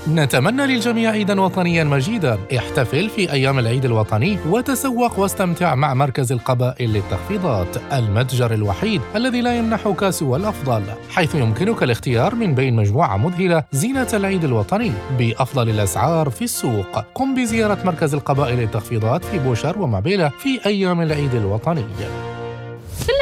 نتمنى للجميع عيدا وطنيا مجيدا. احتفل في أيام العيد الوطني وتسوق واستمتع مع مركز القبائل للتخفيضات المتجر الوحيد الذي لا يمنحك سوى الأفضل حيث يمكنك الاختيار من بين مجموعة مذهلة زينة العيد الوطني بأفضل الأسعار في السوق. قم بزيارة مركز القبائل للتخفيضات في بوشر ومابيلة في أيام العيد الوطني.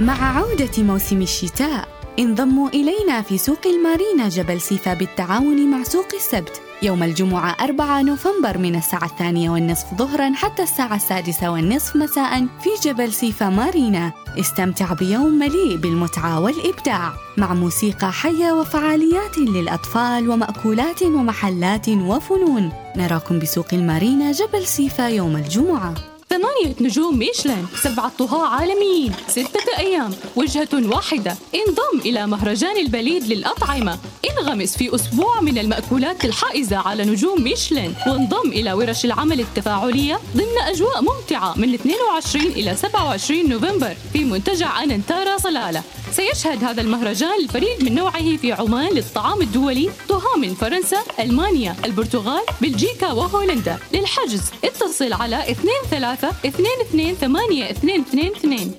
مع عودة موسم الشتاء انضموا إلينا في سوق المارينا جبل سيفا بالتعاون مع سوق السبت يوم الجمعة 4 نوفمبر من الساعة الثانية والنصف ظهرا حتى الساعة السادسة والنصف مساء في جبل سيفا مارينا. استمتع بيوم مليء بالمتعة والإبداع مع موسيقى حية وفعاليات للأطفال ومأكولات ومحلات وفنون. نراكم بسوق المارينا جبل سيفا يوم الجمعة. ثمانية نجوم ميشلان سبعة طهاة عالميين ستة أيام وجهة واحدة. انضم إلى مهرجان البليد للأطعمة. انغمس في أسبوع من المأكولات الحائزة على نجوم ميشلان. وانضم إلى ورش العمل التفاعلية ضمن أجواء ممتعة من 22 إلى 27 نوفمبر في منتجع أننتارا صلالة. سيشهد هذا المهرجان الفريد من نوعه في عمان للطعام الدولي طهاة من فرنسا، ألمانيا، البرتغال، بلجيكا وهولندا. للحجز اتصل على 23 22 8 222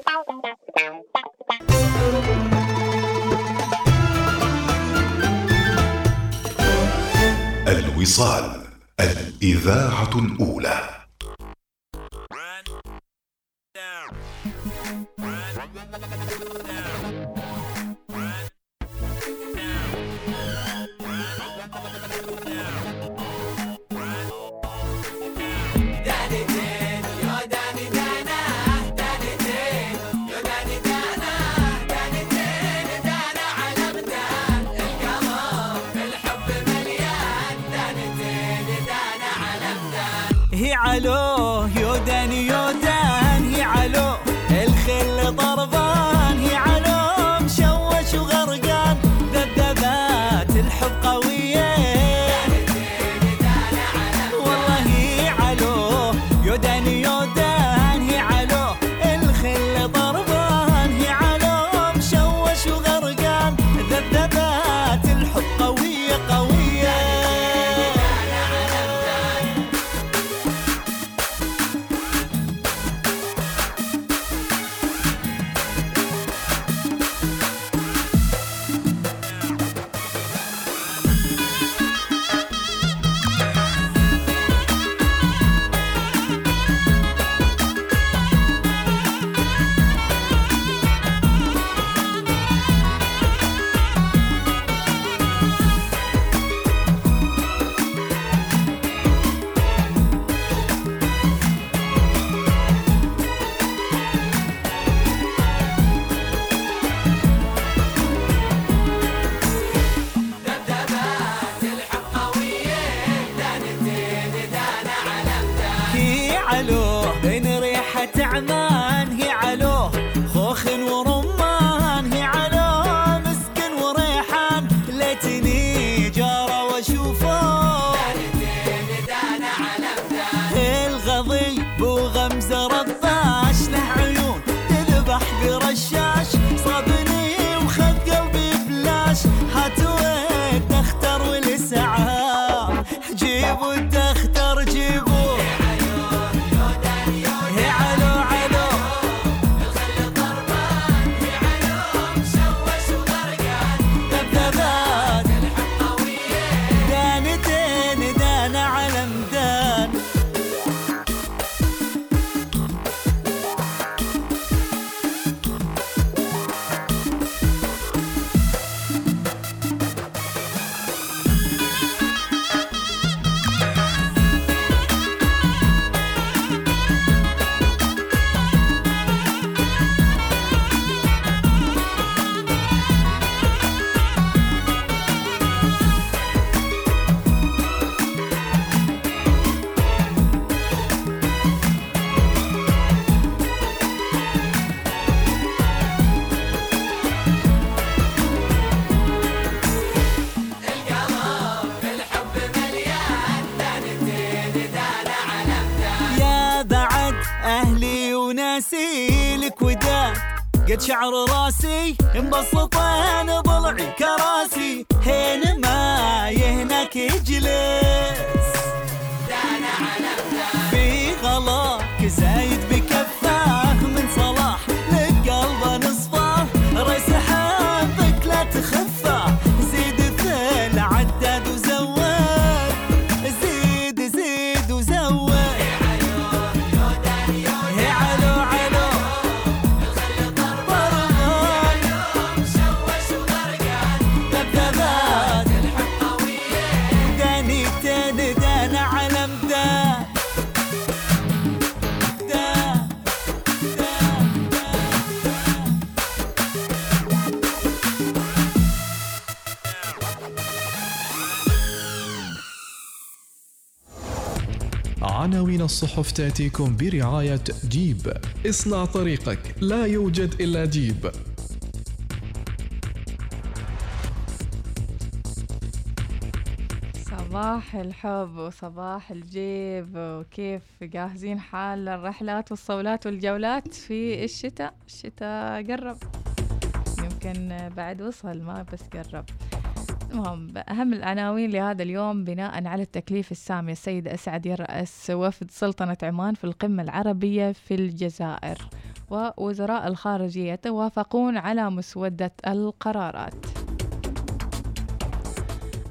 الوصال الإذاعة الأولى. ريحة الصحف تأتيكم برعاية جيب. اصنع طريقك. لا يوجد إلا جيب. صباح الحب وصباح الجيب. وكيف جاهزين حال للرحلات والصولات والجولات في الشتاء؟ الشتاء قرب. يمكن بعد وصل ما بس قرب. المهم أهم العناوين لهذا اليوم بناء على التكليف السامي السيد أسعد يرأس وفد سلطنة عمان في القمة العربية في الجزائر ووزراء الخارجية يتوافقون على مسودة القرارات.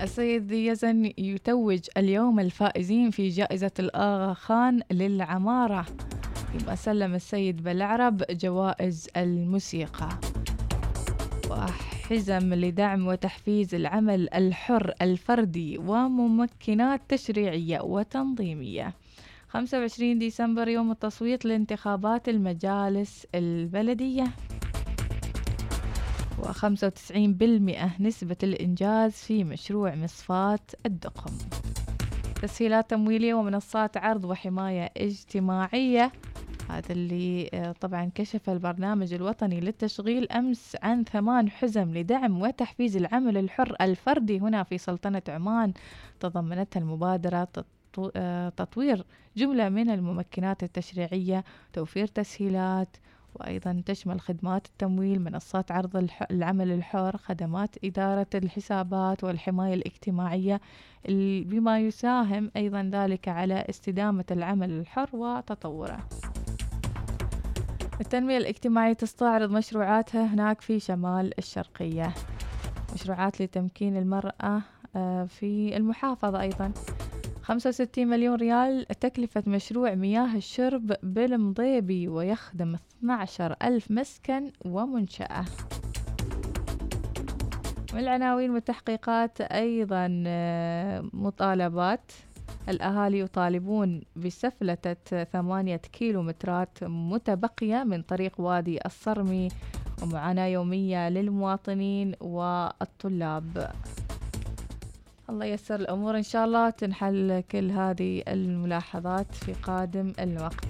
السيد يزن يتوج اليوم الفائزين في جائزة الآغا خان للعمارة. يبقى سلم السيد بالعرب جوائز الموسيقى. وحزم لدعم وتحفيز العمل الحر الفردي وممكنات تشريعية وتنظيمية. 25 ديسمبر يوم التصويت لانتخابات المجالس البلدية. و95% نسبة الإنجاز في مشروع مصفاة الدقم. تسهيلات تمويلية ومنصات عرض وحماية اجتماعية. هذا اللي آه، طبعا كشف البرنامج الوطني للتشغيل أمس عن ثمان حزم لدعم وتحفيز العمل الحر الفردي هنا في سلطنة عمان. تضمنتها المبادرة آه، تطوير جملة من الممكنات التشريعية توفير تسهيلات وأيضا تشمل خدمات التمويل منصات عرض العمل الحر خدمات إدارة الحسابات والحماية الاجتماعية بما يساهم أيضا ذلك على استدامة العمل الحر وتطوره. التنمية الاجتماعية تستعرض مشروعاتها هناك في شمال الشرقية. مشروعات لتمكين المرأة آه، في المحافظة أيضا. 65 مليون ريال تكلفة مشروع مياه الشرب بالمضيبي ويخدم 12 ألف مسكن ومنشأة. والعناوين والتحقيقات أيضا آه، مطالبات. الأهالي يطالبون بسفلتة ثمانية كيلومترات متبقية من طريق وادي الصرمي ومعاناة يومية للمواطنين والطلاب. الله ييسر الأمور. إن شاء الله تنحل كل هذه الملاحظات في قادم الوقت.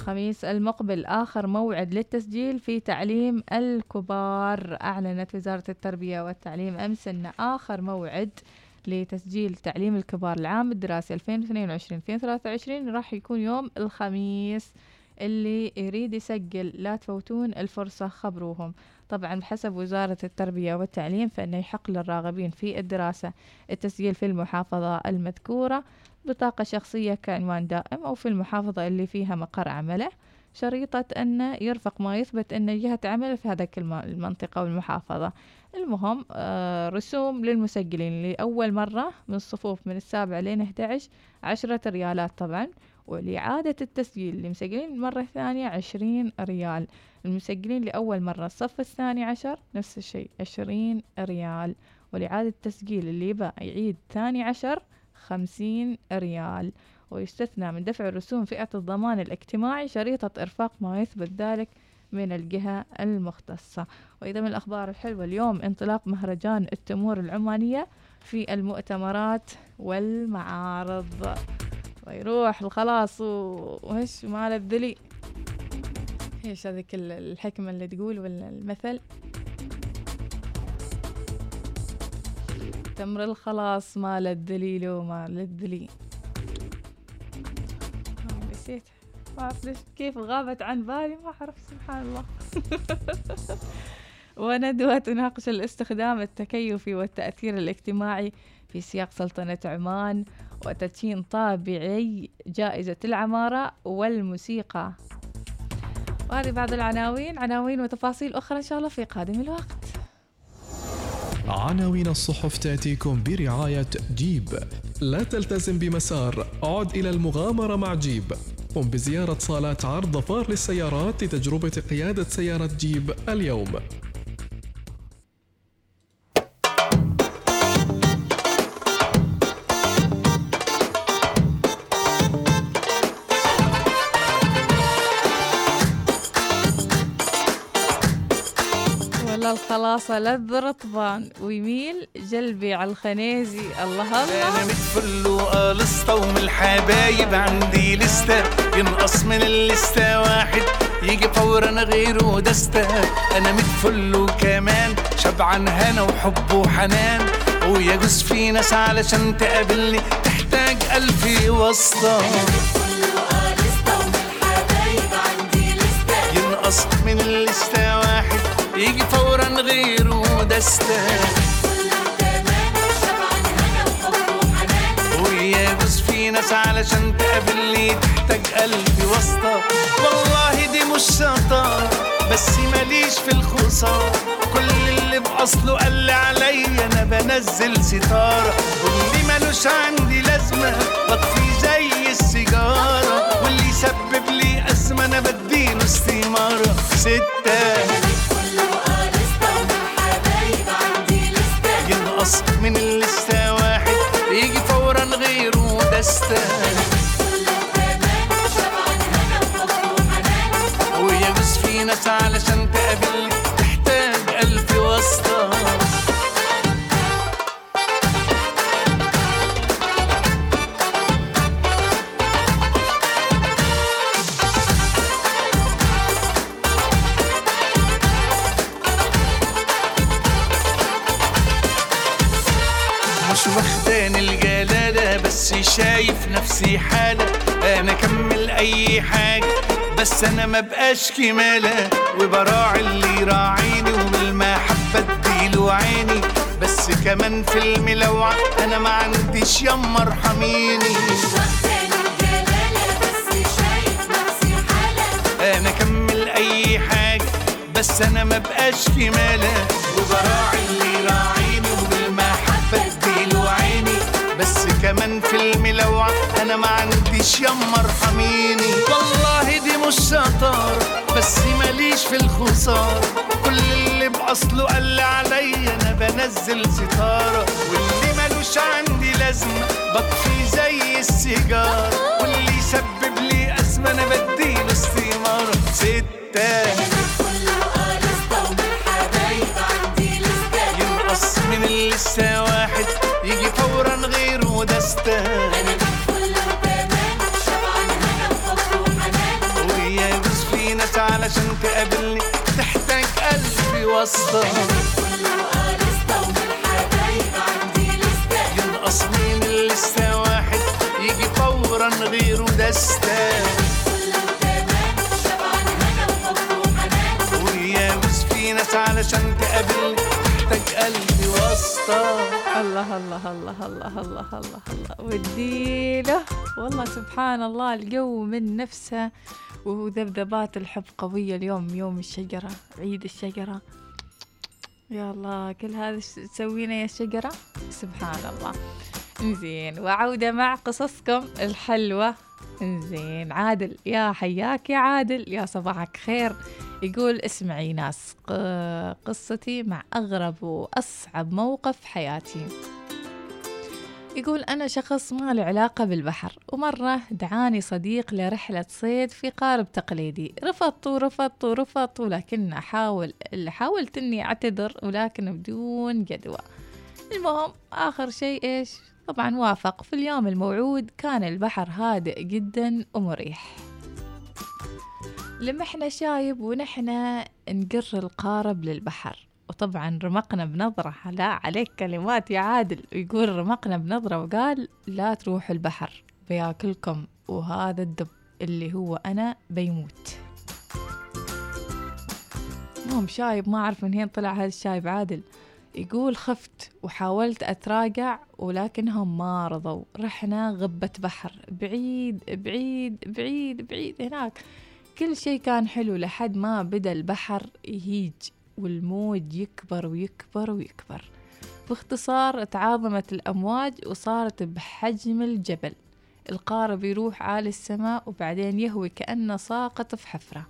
الخميس المقبل آخر موعد للتسجيل في تعليم الكبار. أعلنت وزارة التربية والتعليم أمس أن آخر موعد لتسجيل تعليم الكبار العام الدراسي 2022-2023 راح يكون يوم الخميس اللي يريد يسجل. لا تفوتون الفرصة خبروهم. طبعا بحسب وزارة التربية والتعليم فإنه يحق للراغبين في الدراسة التسجيل في المحافظة المذكورة بطاقة شخصية كعنوان دائم أو في المحافظة اللي فيها مقر عمله شريطة أن يرفق ما يثبت أن جهة عمله في هذاك المنطقة والمحافظة المهم آه رسوم للمسجلين لأول مرة من الصفوف من السابع لين 11 عشرة ريالات طبعا. ولإعادة التسجيل للمسجلين المرة الثانية عشرين ريال المسجلين لأول مرة الصف الثاني عشر نفس الشيء عشرين ريال ولإعادة التسجيل اللي يبغى يعيد ثاني عشر خمسين ريال. ويستثنى من دفع رسوم فئة الضمان الاجتماعي شريطة إرفاق ما يثبت ذلك من الجهة المختصة. وإذا من الأخبار الحلوة اليوم انطلاق مهرجان التمور العمانية في المؤتمرات والمعارض. ويروح خلاص وهش مال الذلي إيش هذيك الحكمة اللي تقول ولا المثل؟ تمر الخلاص مال الدليل ومال الدلي نسيت. ما أعرف ليش كيف غابت عن بالي؟ ما أعرف سبحان الله. (laughs) وندوة تناقش الاستخدام التكيفي والتأثير الاجتماعي في سياق سلطنة عمان وتدشين طابعي جائزة العمارة والموسيقى. وهذه بعض العناوين عناوين وتفاصيل أخرى إن شاء الله في قادم الوقت. عناوين الصحف تأتيكم برعاية جيب. لا تلتزم بمسار عد إلى المغامرة مع جيب. قم بزيارة صالات عرض ظفار للسيارات لتجربة قيادة سيارة جيب اليوم. خلاص لذ رطبان ويميل جلبي على الخنيزي الله أنا الله متفل وقالسطة ومن الحبايب عندي لستة. ينقص من اللستة واحد يجي فورا غيره دستة أنا متفل وكمان شبعان هنا وحب وحنان. ويجوز في ناس علشان تقابلني تحتاج ألف واسطة. ينقص من اللستة يجي فورا غيره دستة ويجوز في ناس علشان تقابلني تحتاج قلبي واسطة. والله دي مش شطارة بس ماليش في الخسارة. كل اللي بأصله قال لي عليا أنا بنزل ستارة. واللي ملوش عندي لازمة بطفي زي السيجارة. واللي يسبب لي أزمة أنا بديله استمارة. ستة. ينقص من بس أنا ما بقاش كمالة وبراعي اللي يراعيني وبالمحبة اديله عيني. بس كمان في الملوعة أنا ما عنديش يما ارحميني أنا أكمل أي حاجة بس أنا ما بقاش كمالة وبراعي اللي يراعيني كمان في الملوعة. أنا ما عنديش يما ارحميني والله دي مش شطارة بس ماليش في الخسارة كل اللي بأصله قال لي عليا أنا بنزل ستارة. واللي ملوش عندي لازمة بطفي زي السيجارة. واللي يسبب لي أزمة أنا بديله استمارة. ستة. ويجوز في علشان تقابلني تحتاج في ناس علشان تقابلني تحتاج قلبي واسطة. الله الله الله الله الله الله الله. وديله. والله سبحان الله الجو من نفسه وذبذبات الحب قوية اليوم يوم الشجرة عيد الشجرة. يا الله كل هذا تسوينا يا شجرة؟ سبحان الله. زين وعودة مع قصصكم الحلوة. زين عادل يا حياك يا عادل يا صباحك خير. يقول اسمعي ناس قصتي مع أغرب وأصعب موقف حياتي. يقول أنا شخص ما له علاقة بالبحر ومرة دعاني صديق لرحلة صيد في قارب تقليدي. رفضت ورفضت ورفضت ولكن أحاول حاولت إني أعتذر ولكن بدون جدوى. المهم آخر شيء إيش؟ طبعا وافق. في اليوم الموعود كان البحر هادئ جدا ومريح. لمحنا شايب ونحنا نقر القارب للبحر. وطبعا رمقنا بنظرة. لا عليك كلمات يا عادل. ويقول رمقنا بنظرة وقال لا تروح البحر. بياكلكم. وهذا الدب اللي هو أنا بيموت. المهم شايب ما أعرف من هين طلع هذا الشايب عادل. يقول خفت وحاولت أتراجع ولكنهم ما رضوا. رحنا غبة بحر. بعيد بعيد بعيد بعيد هناك. كل شيء كان حلو لحد ما بدأ البحر يهيج والموج يكبر ويكبر ويكبر. باختصار تعاظمت الأمواج وصارت بحجم الجبل. القارب يروح عالي السماء وبعدين يهوي كأنه ساقط في حفرة.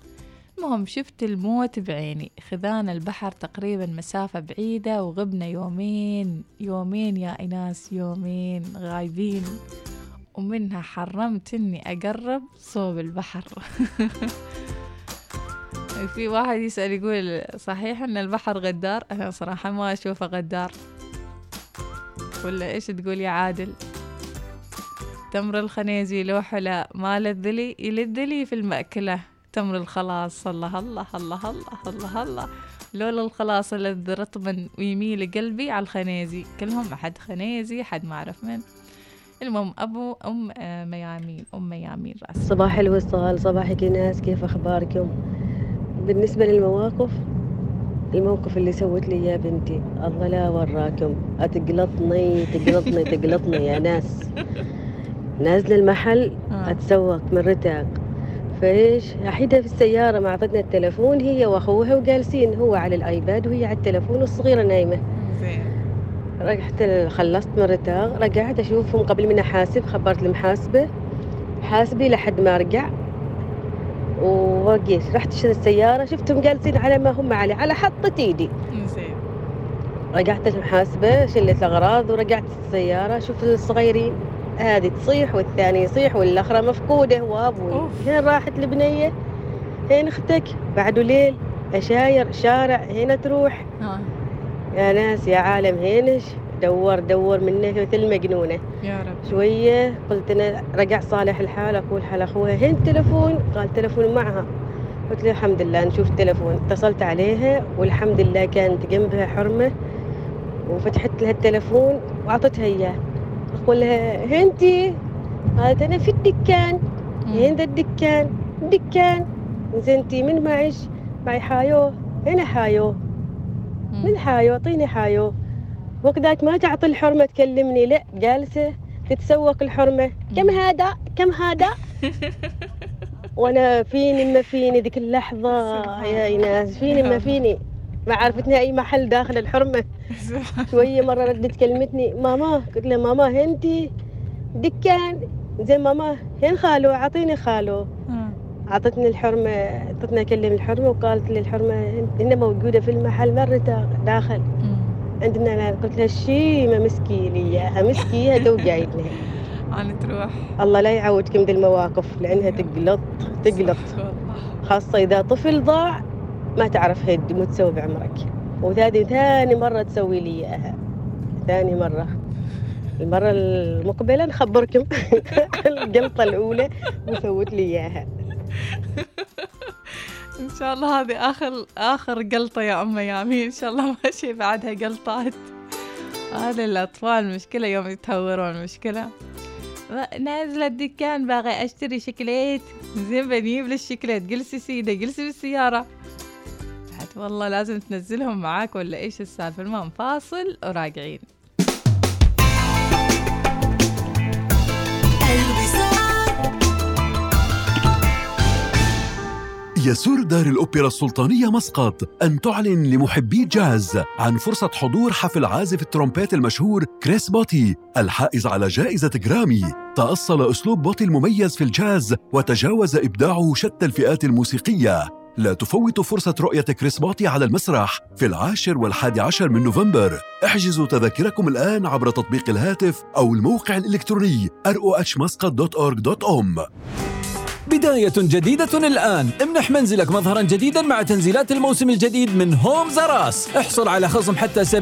المهم شفت الموت بعيني. خذانا البحر تقريبا مسافة بعيدة وغبنا يومين. يومين يا إناس يومين غايبين. ومنها حرمت إني أقرب صوب البحر. (laughs) في واحد يسأل يقول صحيح إن البحر غدار؟ أنا صراحة ما أشوفه غدار. ولا إيش تقول يا عادل؟ تمر الخنيزي لو حلا ما لذلي يلذلي في المأكلة. تمر الخلاص. الله الله الله الله الله الله. لولا الخلاص لذ رطبا ويميل قلبي على الخنيزي كلهم حد خنيزي حد ما أعرف من. المهم أبو أم آه، ميامين أم ميامين رأس. صباح الوصال صباحك ناس كيف أخباركم بالنسبة للمواقف الموقف اللي سوت لي يا بنتي الله لا وراكم. أتقلطني تقلطني تقلطني يا ناس. نازلة المحل أتسوق من رتاق. فايش؟ حيدها في السيارة ما أعطتنا التلفون هي وأخوها وجالسين هو على الآيباد وهي على التلفون والصغيرة نايمة. رحت خلصت من رتاق رجعت أشوفهم قبل من أحاسب خبرت المحاسبة. حاسبي لحد ما أرجع. ووقيت. رحت شفت السيارة شفتهم جالسين على ما هم عليه على حطة إيدي. زين. رجعت المحاسبة شلت الأغراض ورجعت السيارة. شوف الصغيرين. هذه تصيح والثاني يصيح والأخرى مفقودة. وأبوي هين راحت البنية؟ هين أختك؟ بعده ليل أشاير شارع هنا تروح؟ يا ناس يا عالم هينش؟ دور دور منك مثل مجنونة. يا رب. شوية قلت أنا رجع صالح الحال أقول حال أخوها. هين تلفون قال تلفون معها. قلت له الحمد لله نشوف تلفون اتصلت عليها والحمد لله كانت جنبها حرمة. وفتحت لها التلفون وأعطتها إياه. لها هنتي قالت أنا في الدكان ذا الدكان دكان زنتي من معش معي حايو هنا حايو من حايو اعطيني حايو. وقتك ما تعطي الحرمة تكلمني لا جالسة تتسوق الحرمة. كم هذا؟ كم هذا؟ (laughs) وأنا فيني ما فيني ذيك اللحظة؟ يا ايناس فيني ما فيني؟ ما عرفتني أي محل داخل الحرمة. (laughs) شوية مرة ردت كلمتني ماما قلت لها ماما هنتي دكان زين ماما هين خالو؟ أعطيني خالو. أعطتني الحرمة أعطتني أكلم الحرمة وقالت لي الحرمة هنا موجودة في المحل مرة داخل. عندنا أنا قلت لها الشيمة مسكي لي اياها مسكيها تو جايتني أنا تروح. الله لا يعودكم ذي المواقف لأنها تقلط (laughs) تقلط. خاصة إذا طفل ضاع ما تعرف هد مو تسوي بعمرك. وهذه ثاني مرة تسوي لي إياها. ثاني مرة. المرة المقبلة نخبركم. (laughs) القلطة الأولى وسوت لي إياها. (laughs) إن شاء الله هذه اخر آخر قلطة يا ام يامين إن شاء الله ماشي بعدها قلطات. هذا الأطفال مشكلة يوم يتهورون مشكلة. نازلة الدكان باغي أشتري شكليت. زين بجيب لي الشكليت جلسي سيدة جلسي بالسيارة. بعد والله لازم تنزلهم معاك ولا إيش السالفة؟ المهم فاصل وراجعين. يسر دار الأوبرا السلطانية مسقط. أن تعلن لمحبي الجاز عن فرصة حضور حفل عازف الترومبيت المشهور كريس بوتي الحائز على جائزة جرامي تأصل أسلوب بوتي المميز في الجاز وتجاوز إبداعه شتى الفئات الموسيقية. لا تفوتوا فرصة رؤية كريس بوتي على المسرح في العاشر والحادي عشر من نوفمبر. احجزوا تذاكركم الآن عبر تطبيق الهاتف أو الموقع الإلكتروني rohmuscat.org.om بداية جديدة الآن. امنح منزلك مظهرا جديدا مع تنزيلات الموسم الجديد من Homes R Us احصل على خصم حتى 70%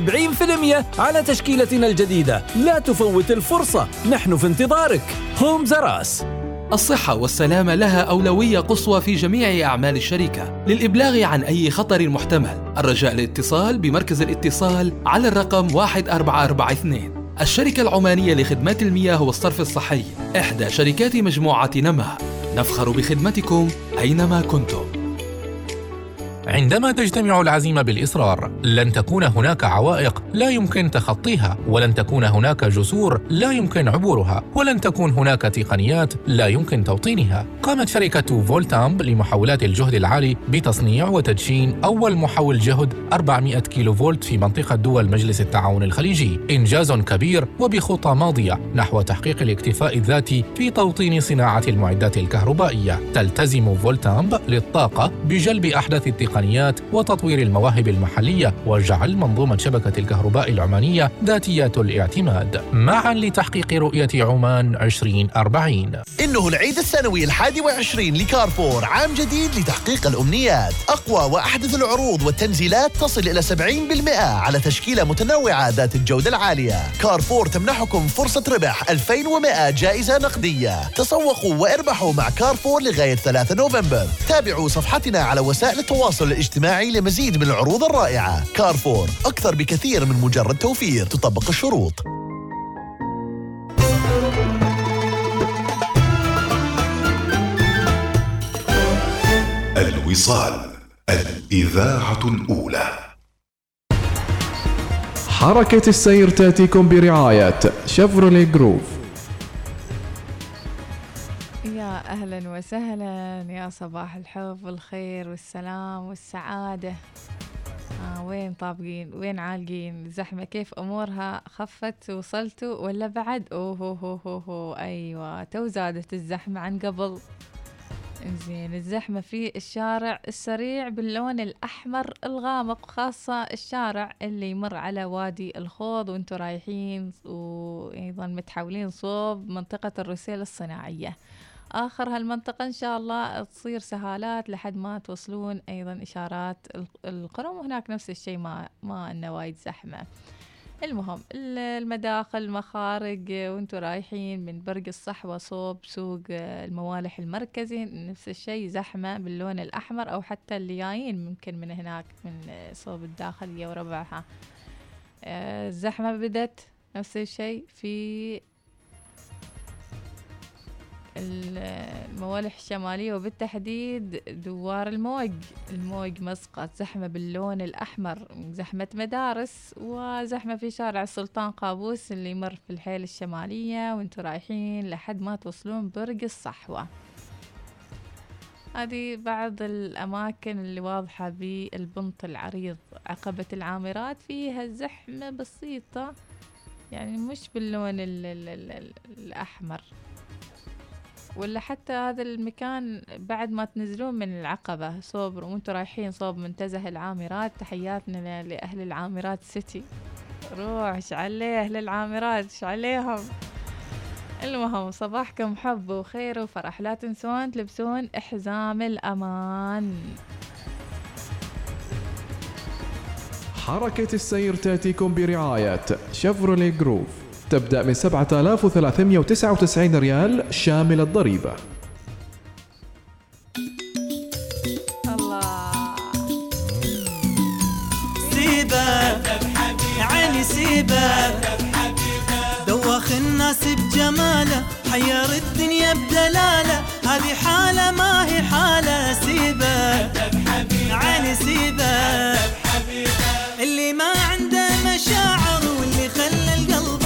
على تشكيلتنا الجديدة. لا تفوت الفرصة. نحن في انتظارك. هوم زراس الصحة والسلامة لها أولوية قصوى في جميع أعمال الشركة للإبلاغ عن أي خطر محتمل. الرجاء الاتصال بمركز الاتصال على الرقم 1442 الشركة العمانية لخدمات المياه والصرف الصحي. إحدى شركات مجموعة نما نفخر بخدمتكم أينما كنتم. عندما تجتمع العزيمة بالإصرار لن تكون هناك عوائق لا يمكن تخطيها ولن تكون هناك جسور لا يمكن عبورها ولن تكون هناك تقنيات لا يمكن توطينها. قامت شركة فولتامب لمحولات الجهد العالي بتصنيع وتدشين أول محول جهد 400 كيلو فولت في منطقة دول مجلس التعاون الخليجي. إنجاز كبير وبخطى ماضية نحو تحقيق الاكتفاء الذاتي في توطين صناعة المعدات الكهربائية. تلتزم فولتامب للطاقة بجلب أحدث التقنيات التقنيات وتطوير المواهب المحلية وجعل منظومة شبكة الكهرباء العمانية ذاتية الاعتماد. معا لتحقيق رؤية عمان 2040 إنه العيد السنوي الحادي والعشرين لكارفور عام جديد لتحقيق الأمنيات. أقوى وأحدث العروض والتنزيلات تصل إلى 70% على تشكيلة متنوعة ذات الجودة العالية. كارفور تمنحكم فرصة ربح 2100 جائزة نقدية. تسوقوا وإربحوا مع كارفور لغاية 3 نوفمبر. تابعوا صفحتنا على وسائل التواصل الاجتماعي لمزيد من العروض الرائعة. كارفور أكثر بكثير من مجرد توفير. تطبق الشروط. الوصال الإذاعة الأولى. حركة السير تأتيكم برعاية شيفرولي جروف أهلا وسهلا. يا صباح الحب والخير والسلام والسعادة. آه وين طابقين؟ وين عالقين؟ الزحمة كيف أمورها؟ خفت؟ وصلتوا ولا بعد؟ أوه هو هو هو أيوة تو زادت الزحمة عن قبل. زين الزحمة في الشارع السريع باللون الأحمر الغامق خاصة الشارع اللي يمر على وادي الخوض وانتوا رايحين وأيضا متحولين صوب منطقة الرسيل الصناعية. آخر هالمنطقة إن شاء الله تصير سهالات لحد ما توصلون أيضا إشارات القرم وهناك نفس الشيء ما ما إنه وايد زحمة. المهم المداخل المخارج وانتوا رايحين من برق الصحوة صوب سوق الموالح المركزي نفس الشيء زحمة باللون الأحمر أو حتى اللي جايين ممكن من هناك من صوب الداخلية وربعها. الزحمة بدت نفس الشيء. في الموالح الشمالية وبالتحديد دوار الموج. الموج مسقط زحمة باللون الأحمر زحمة مدارس وزحمة في شارع السلطان قابوس اللي يمر في الحيل الشمالية وانتوا رايحين لحد ما توصلون برق الصحوة. هذه بعض الأماكن اللي واضحة بالبنط العريض عقبة العامرات. فيها زحمة بسيطة يعني مش باللون ال ال ال الأحمر. ولا حتى هذا المكان بعد ما تنزلون من العقبة صوب وانتوا رايحين صوب منتزه العامرات تحياتنا لأهل العامرات سيتي. روح إيش عليه أهل العامرات؟ إيش عليهم؟ المهم صباحكم حب وخير وفرح. لا تنسون تلبسون حزام الأمان. حركة السير تأتيكم برعاية شيفرولي جروف. تبدأ من 7399 ريال شامل الضريبة. سيبه دوخ الناس بجماله حير الدنيا بدلاله. هذه حالة ما هي حالة. سيبه عيني سيبه اللي ما عنده مشاعر واللي خلى القلب